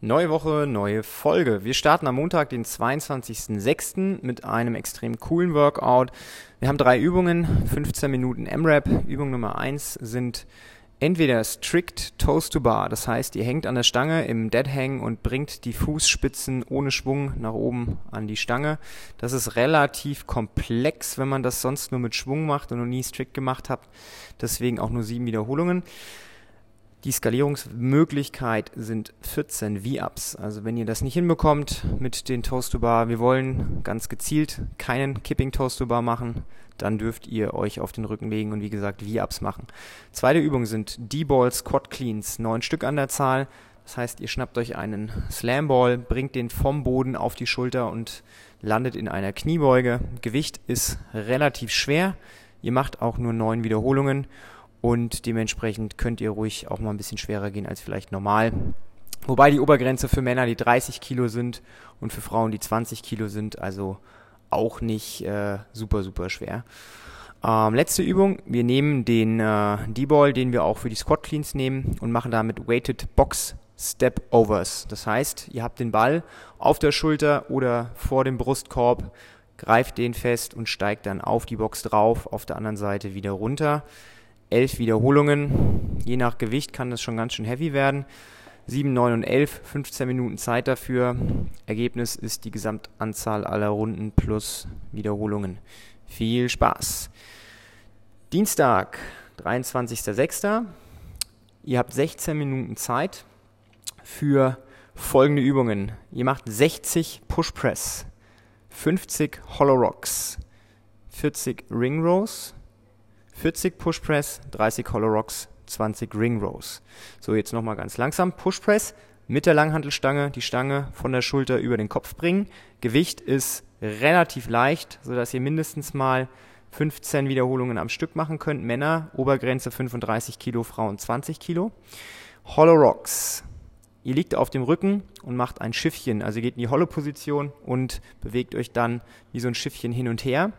Neue Woche, neue Folge. Wir starten am Montag, den 22.06. mit einem extrem coolen Workout. Wir haben drei Übungen, 15 Minuten M-Rap. Übung Nummer eins sind entweder Strict Toes to Bar, das heißt, ihr hängt an der Stange im Dead Hang und bringt die Fußspitzen ohne Schwung nach oben an die Stange. Das ist relativ komplex, wenn man das sonst nur mit Schwung macht und noch nie Strict gemacht habt. Deswegen auch nur sieben Wiederholungen. Die Skalierungsmöglichkeit sind 14 V-Ups. Also wenn ihr das nicht hinbekommt mit den Toast-to-Bar, wir wollen ganz gezielt keinen Kipping Toast-to-Bar machen, dann dürft ihr euch auf den Rücken legen und wie gesagt V-Ups machen. Zweite Übung sind D-Ball Squat Cleans, neun Stück an der Zahl. Das heißt, ihr schnappt euch einen Slam Ball, bringt den vom Boden auf die Schulter und landet in einer Kniebeuge. Gewicht ist relativ schwer. Ihr macht auch nur neun Wiederholungen und dementsprechend könnt ihr ruhig auch mal ein bisschen schwerer gehen als vielleicht normal. Wobei die Obergrenze für Männer die 30 Kilo sind und für Frauen die 20 Kilo sind, also auch nicht äh, super, super schwer. Ähm, letzte Übung, wir nehmen den äh, D-Ball, den wir auch für die Squat Cleans nehmen und machen damit Weighted Box Step Overs. Das heißt, ihr habt den Ball auf der Schulter oder vor dem Brustkorb, greift den fest und steigt dann auf die Box drauf, auf der anderen Seite wieder runter elf Wiederholungen. Je nach Gewicht kann das schon ganz schön heavy werden. 7, 9 und 11, 15 Minuten Zeit dafür. Ergebnis ist die Gesamtanzahl aller Runden plus Wiederholungen. Viel Spaß. Dienstag, 23.06. Ihr habt 16 Minuten Zeit für folgende Übungen. Ihr macht 60 Push Press, 50 Hollow Rocks, 40 Ring Rows, 40 Push Press, 30 Hollow Rocks, 20 Ring Rows. So, jetzt nochmal ganz langsam. Push Press mit der Langhantelstange, die Stange von der Schulter über den Kopf bringen. Gewicht ist relativ leicht, sodass ihr mindestens mal 15 Wiederholungen am Stück machen könnt. Männer, Obergrenze 35 Kilo, Frauen 20 Kilo. Hollow Rocks. Ihr liegt auf dem Rücken und macht ein Schiffchen. Also ihr geht in die Hollow-Position und bewegt euch dann wie so ein Schiffchen hin und her.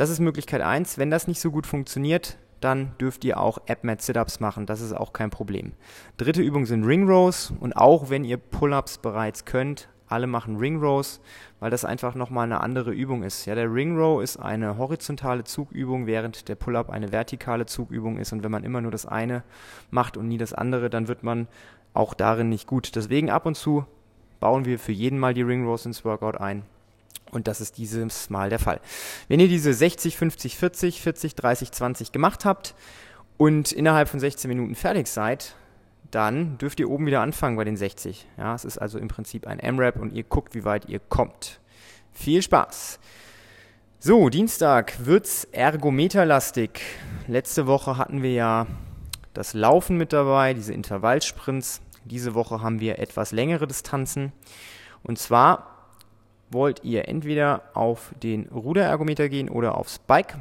Das ist Möglichkeit 1. Wenn das nicht so gut funktioniert, dann dürft ihr auch AppMat Sit-Ups machen. Das ist auch kein Problem. Dritte Übung sind Ring Rows und auch wenn ihr Pull-Ups bereits könnt, alle machen Ring Rows, weil das einfach nochmal eine andere Übung ist. Ja, der Ring Row ist eine horizontale Zugübung, während der Pull-Up eine vertikale Zugübung ist. Und wenn man immer nur das eine macht und nie das andere, dann wird man auch darin nicht gut. Deswegen ab und zu bauen wir für jeden mal die Ring Rows ins Workout ein. Und das ist dieses Mal der Fall. Wenn ihr diese 60, 50, 40, 40, 30, 20 gemacht habt und innerhalb von 16 Minuten fertig seid, dann dürft ihr oben wieder anfangen bei den 60. Ja, es ist also im Prinzip ein M-Rap und ihr guckt, wie weit ihr kommt. Viel Spaß! So, Dienstag wird's ergometerlastig. Letzte Woche hatten wir ja das Laufen mit dabei, diese Intervallsprints. Diese Woche haben wir etwas längere Distanzen. Und zwar wollt ihr entweder auf den Ruderergometer gehen oder aufs Bike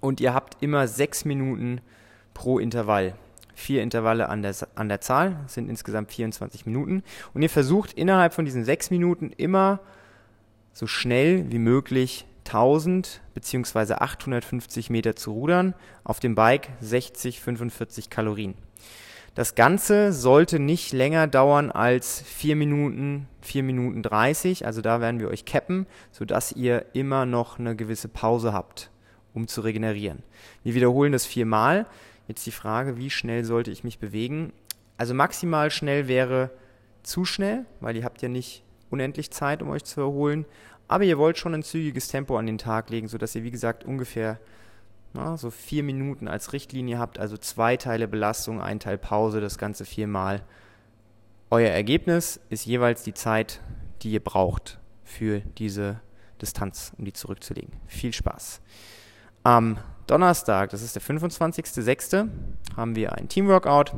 und ihr habt immer sechs Minuten pro Intervall. Vier Intervalle an der, an der Zahl, sind insgesamt 24 Minuten. Und ihr versucht innerhalb von diesen sechs Minuten immer so schnell wie möglich 1000 bzw. 850 Meter zu rudern. Auf dem Bike 60, 45 Kalorien. Das Ganze sollte nicht länger dauern als 4 Minuten, 4 Minuten 30. Also da werden wir euch cappen, sodass ihr immer noch eine gewisse Pause habt, um zu regenerieren. Wir wiederholen das viermal. Jetzt die Frage, wie schnell sollte ich mich bewegen? Also maximal schnell wäre zu schnell, weil ihr habt ja nicht unendlich Zeit, um euch zu erholen. Aber ihr wollt schon ein zügiges Tempo an den Tag legen, sodass ihr, wie gesagt, ungefähr na, so vier Minuten als Richtlinie habt, also zwei Teile Belastung, ein Teil Pause, das Ganze viermal. Euer Ergebnis ist jeweils die Zeit, die ihr braucht für diese Distanz, um die zurückzulegen. Viel Spaß. Am Donnerstag, das ist der 25.06., haben wir ein Teamworkout.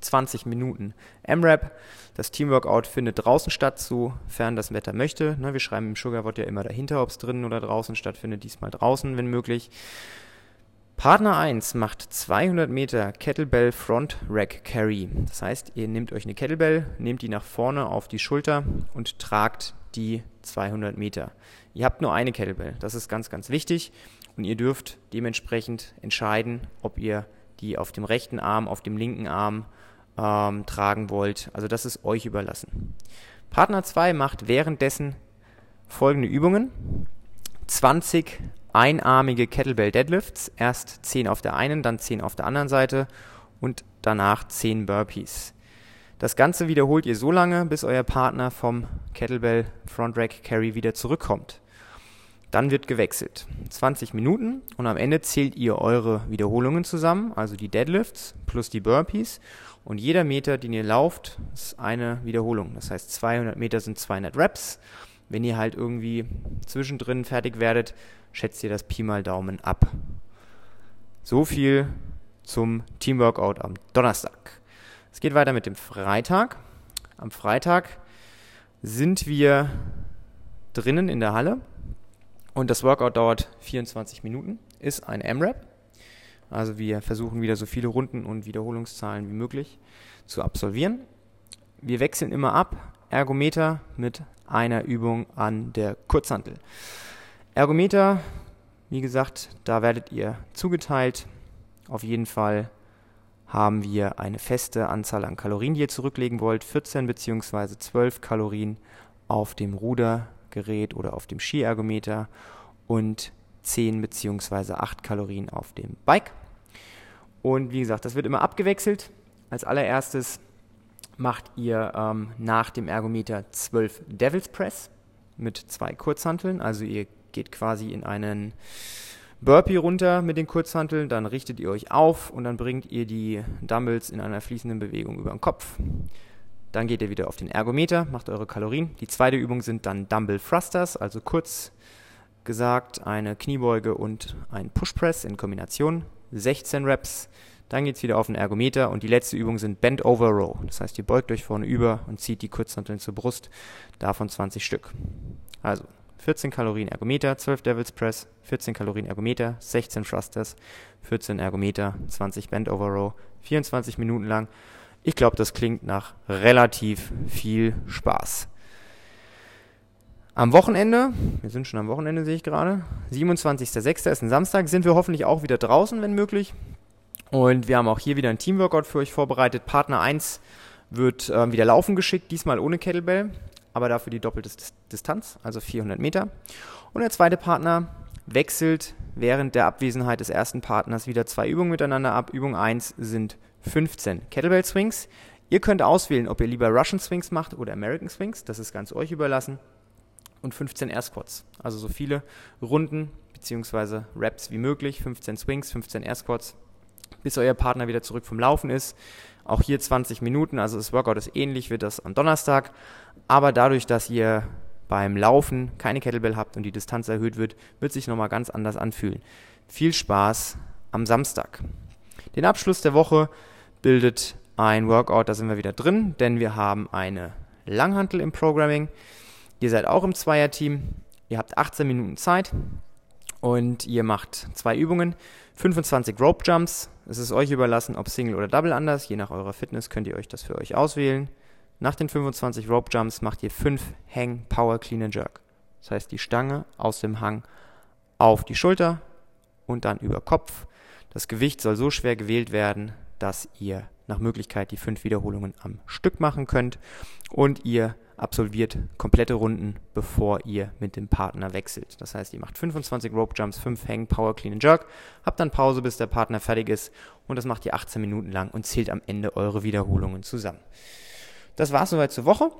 20 Minuten M-Rap. Das Teamworkout findet draußen statt, sofern das Wetter möchte. Wir schreiben im Sugarwort ja immer dahinter, ob es drinnen oder draußen stattfindet. Diesmal draußen, wenn möglich. Partner 1 macht 200 Meter Kettlebell Front Rack Carry. Das heißt, ihr nehmt euch eine Kettlebell, nehmt die nach vorne auf die Schulter und tragt die 200 Meter. Ihr habt nur eine Kettlebell, das ist ganz, ganz wichtig und ihr dürft dementsprechend entscheiden, ob ihr die auf dem rechten Arm, auf dem linken Arm ähm, tragen wollt. Also das ist euch überlassen. Partner 2 macht währenddessen folgende Übungen. 20 einarmige Kettlebell Deadlifts, erst 10 auf der einen, dann 10 auf der anderen Seite und danach 10 Burpees. Das Ganze wiederholt ihr so lange, bis euer Partner vom Kettlebell Front Rack Carry wieder zurückkommt. Dann wird gewechselt. 20 Minuten und am Ende zählt ihr eure Wiederholungen zusammen, also die Deadlifts plus die Burpees. Und jeder Meter, den ihr lauft, ist eine Wiederholung. Das heißt, 200 Meter sind 200 Reps. Wenn ihr halt irgendwie zwischendrin fertig werdet, schätzt ihr das Pi mal Daumen ab. So viel zum Teamworkout am Donnerstag. Es geht weiter mit dem Freitag. Am Freitag sind wir drinnen in der Halle und das Workout dauert 24 Minuten, ist ein M-Rap. Also wir versuchen wieder so viele Runden und Wiederholungszahlen wie möglich zu absolvieren. Wir wechseln immer ab, Ergometer mit einer Übung an der Kurzhantel. Ergometer, wie gesagt, da werdet ihr zugeteilt. Auf jeden Fall haben wir eine feste Anzahl an Kalorien, die ihr zurücklegen wollt. 14 bzw. 12 Kalorien auf dem Ruder Gerät oder auf dem Skiergometer und 10 bzw. 8 Kalorien auf dem Bike. Und wie gesagt, das wird immer abgewechselt. Als allererstes macht ihr ähm, nach dem Ergometer 12 Devil's Press mit zwei Kurzhanteln. Also ihr geht quasi in einen Burpee runter mit den Kurzhanteln, dann richtet ihr euch auf und dann bringt ihr die Dumbbells in einer fließenden Bewegung über den Kopf. Dann geht ihr wieder auf den Ergometer, macht eure Kalorien. Die zweite Übung sind dann Dumbbell Thrusters, also kurz gesagt eine Kniebeuge und ein Push Press in Kombination. 16 Reps. Dann geht es wieder auf den Ergometer und die letzte Übung sind Bend Over Row. Das heißt, ihr beugt euch vorne über und zieht die Kurzhanteln zur Brust, davon 20 Stück. Also 14 Kalorien Ergometer, 12 Devils Press, 14 Kalorien Ergometer, 16 Thrusters, 14 Ergometer, 20 Bend Over Row, 24 Minuten lang. Ich glaube, das klingt nach relativ viel Spaß. Am Wochenende, wir sind schon am Wochenende, sehe ich gerade, 27.06. ist ein Samstag, sind wir hoffentlich auch wieder draußen, wenn möglich. Und wir haben auch hier wieder ein Teamworkout für euch vorbereitet. Partner 1 wird äh, wieder laufen geschickt, diesmal ohne Kettlebell, aber dafür die doppelte Distanz, also 400 Meter. Und der zweite Partner wechselt während der Abwesenheit des ersten Partners wieder zwei Übungen miteinander ab. Übung 1 sind 15 Kettlebell Swings. Ihr könnt auswählen, ob ihr lieber Russian Swings macht oder American Swings. Das ist ganz euch überlassen. Und 15 Air Squats. Also so viele Runden bzw. Reps wie möglich. 15 Swings, 15 Air Squats, bis euer Partner wieder zurück vom Laufen ist. Auch hier 20 Minuten. Also das Workout ist ähnlich wie das am Donnerstag. Aber dadurch, dass ihr beim Laufen keine Kettlebell habt und die Distanz erhöht wird, wird sich nochmal ganz anders anfühlen. Viel Spaß am Samstag. Den Abschluss der Woche bildet ein Workout, da sind wir wieder drin, denn wir haben eine Langhantel im Programming. Ihr seid auch im Zweierteam. Ihr habt 18 Minuten Zeit und ihr macht zwei Übungen. 25 Rope Jumps. Es ist euch überlassen, ob Single oder Double anders. Je nach eurer Fitness könnt ihr euch das für euch auswählen. Nach den 25 Rope Jumps macht ihr 5 Hang Power Clean and Jerk. Das heißt, die Stange aus dem Hang auf die Schulter und dann über Kopf. Das Gewicht soll so schwer gewählt werden, dass ihr nach Möglichkeit die fünf Wiederholungen am Stück machen könnt und ihr absolviert komplette Runden, bevor ihr mit dem Partner wechselt. Das heißt, ihr macht 25 Rope Jumps, 5 Hang, Power, Clean and Jerk, habt dann Pause, bis der Partner fertig ist und das macht ihr 18 Minuten lang und zählt am Ende eure Wiederholungen zusammen. Das war's soweit zur Woche.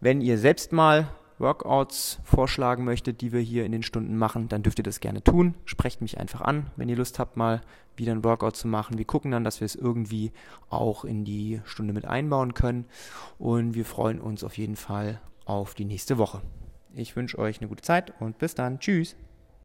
Wenn ihr selbst mal Workouts vorschlagen möchtet, die wir hier in den Stunden machen, dann dürft ihr das gerne tun. Sprecht mich einfach an, wenn ihr Lust habt, mal wieder ein Workout zu machen. Wir gucken dann, dass wir es irgendwie auch in die Stunde mit einbauen können. Und wir freuen uns auf jeden Fall auf die nächste Woche. Ich wünsche euch eine gute Zeit und bis dann. Tschüss.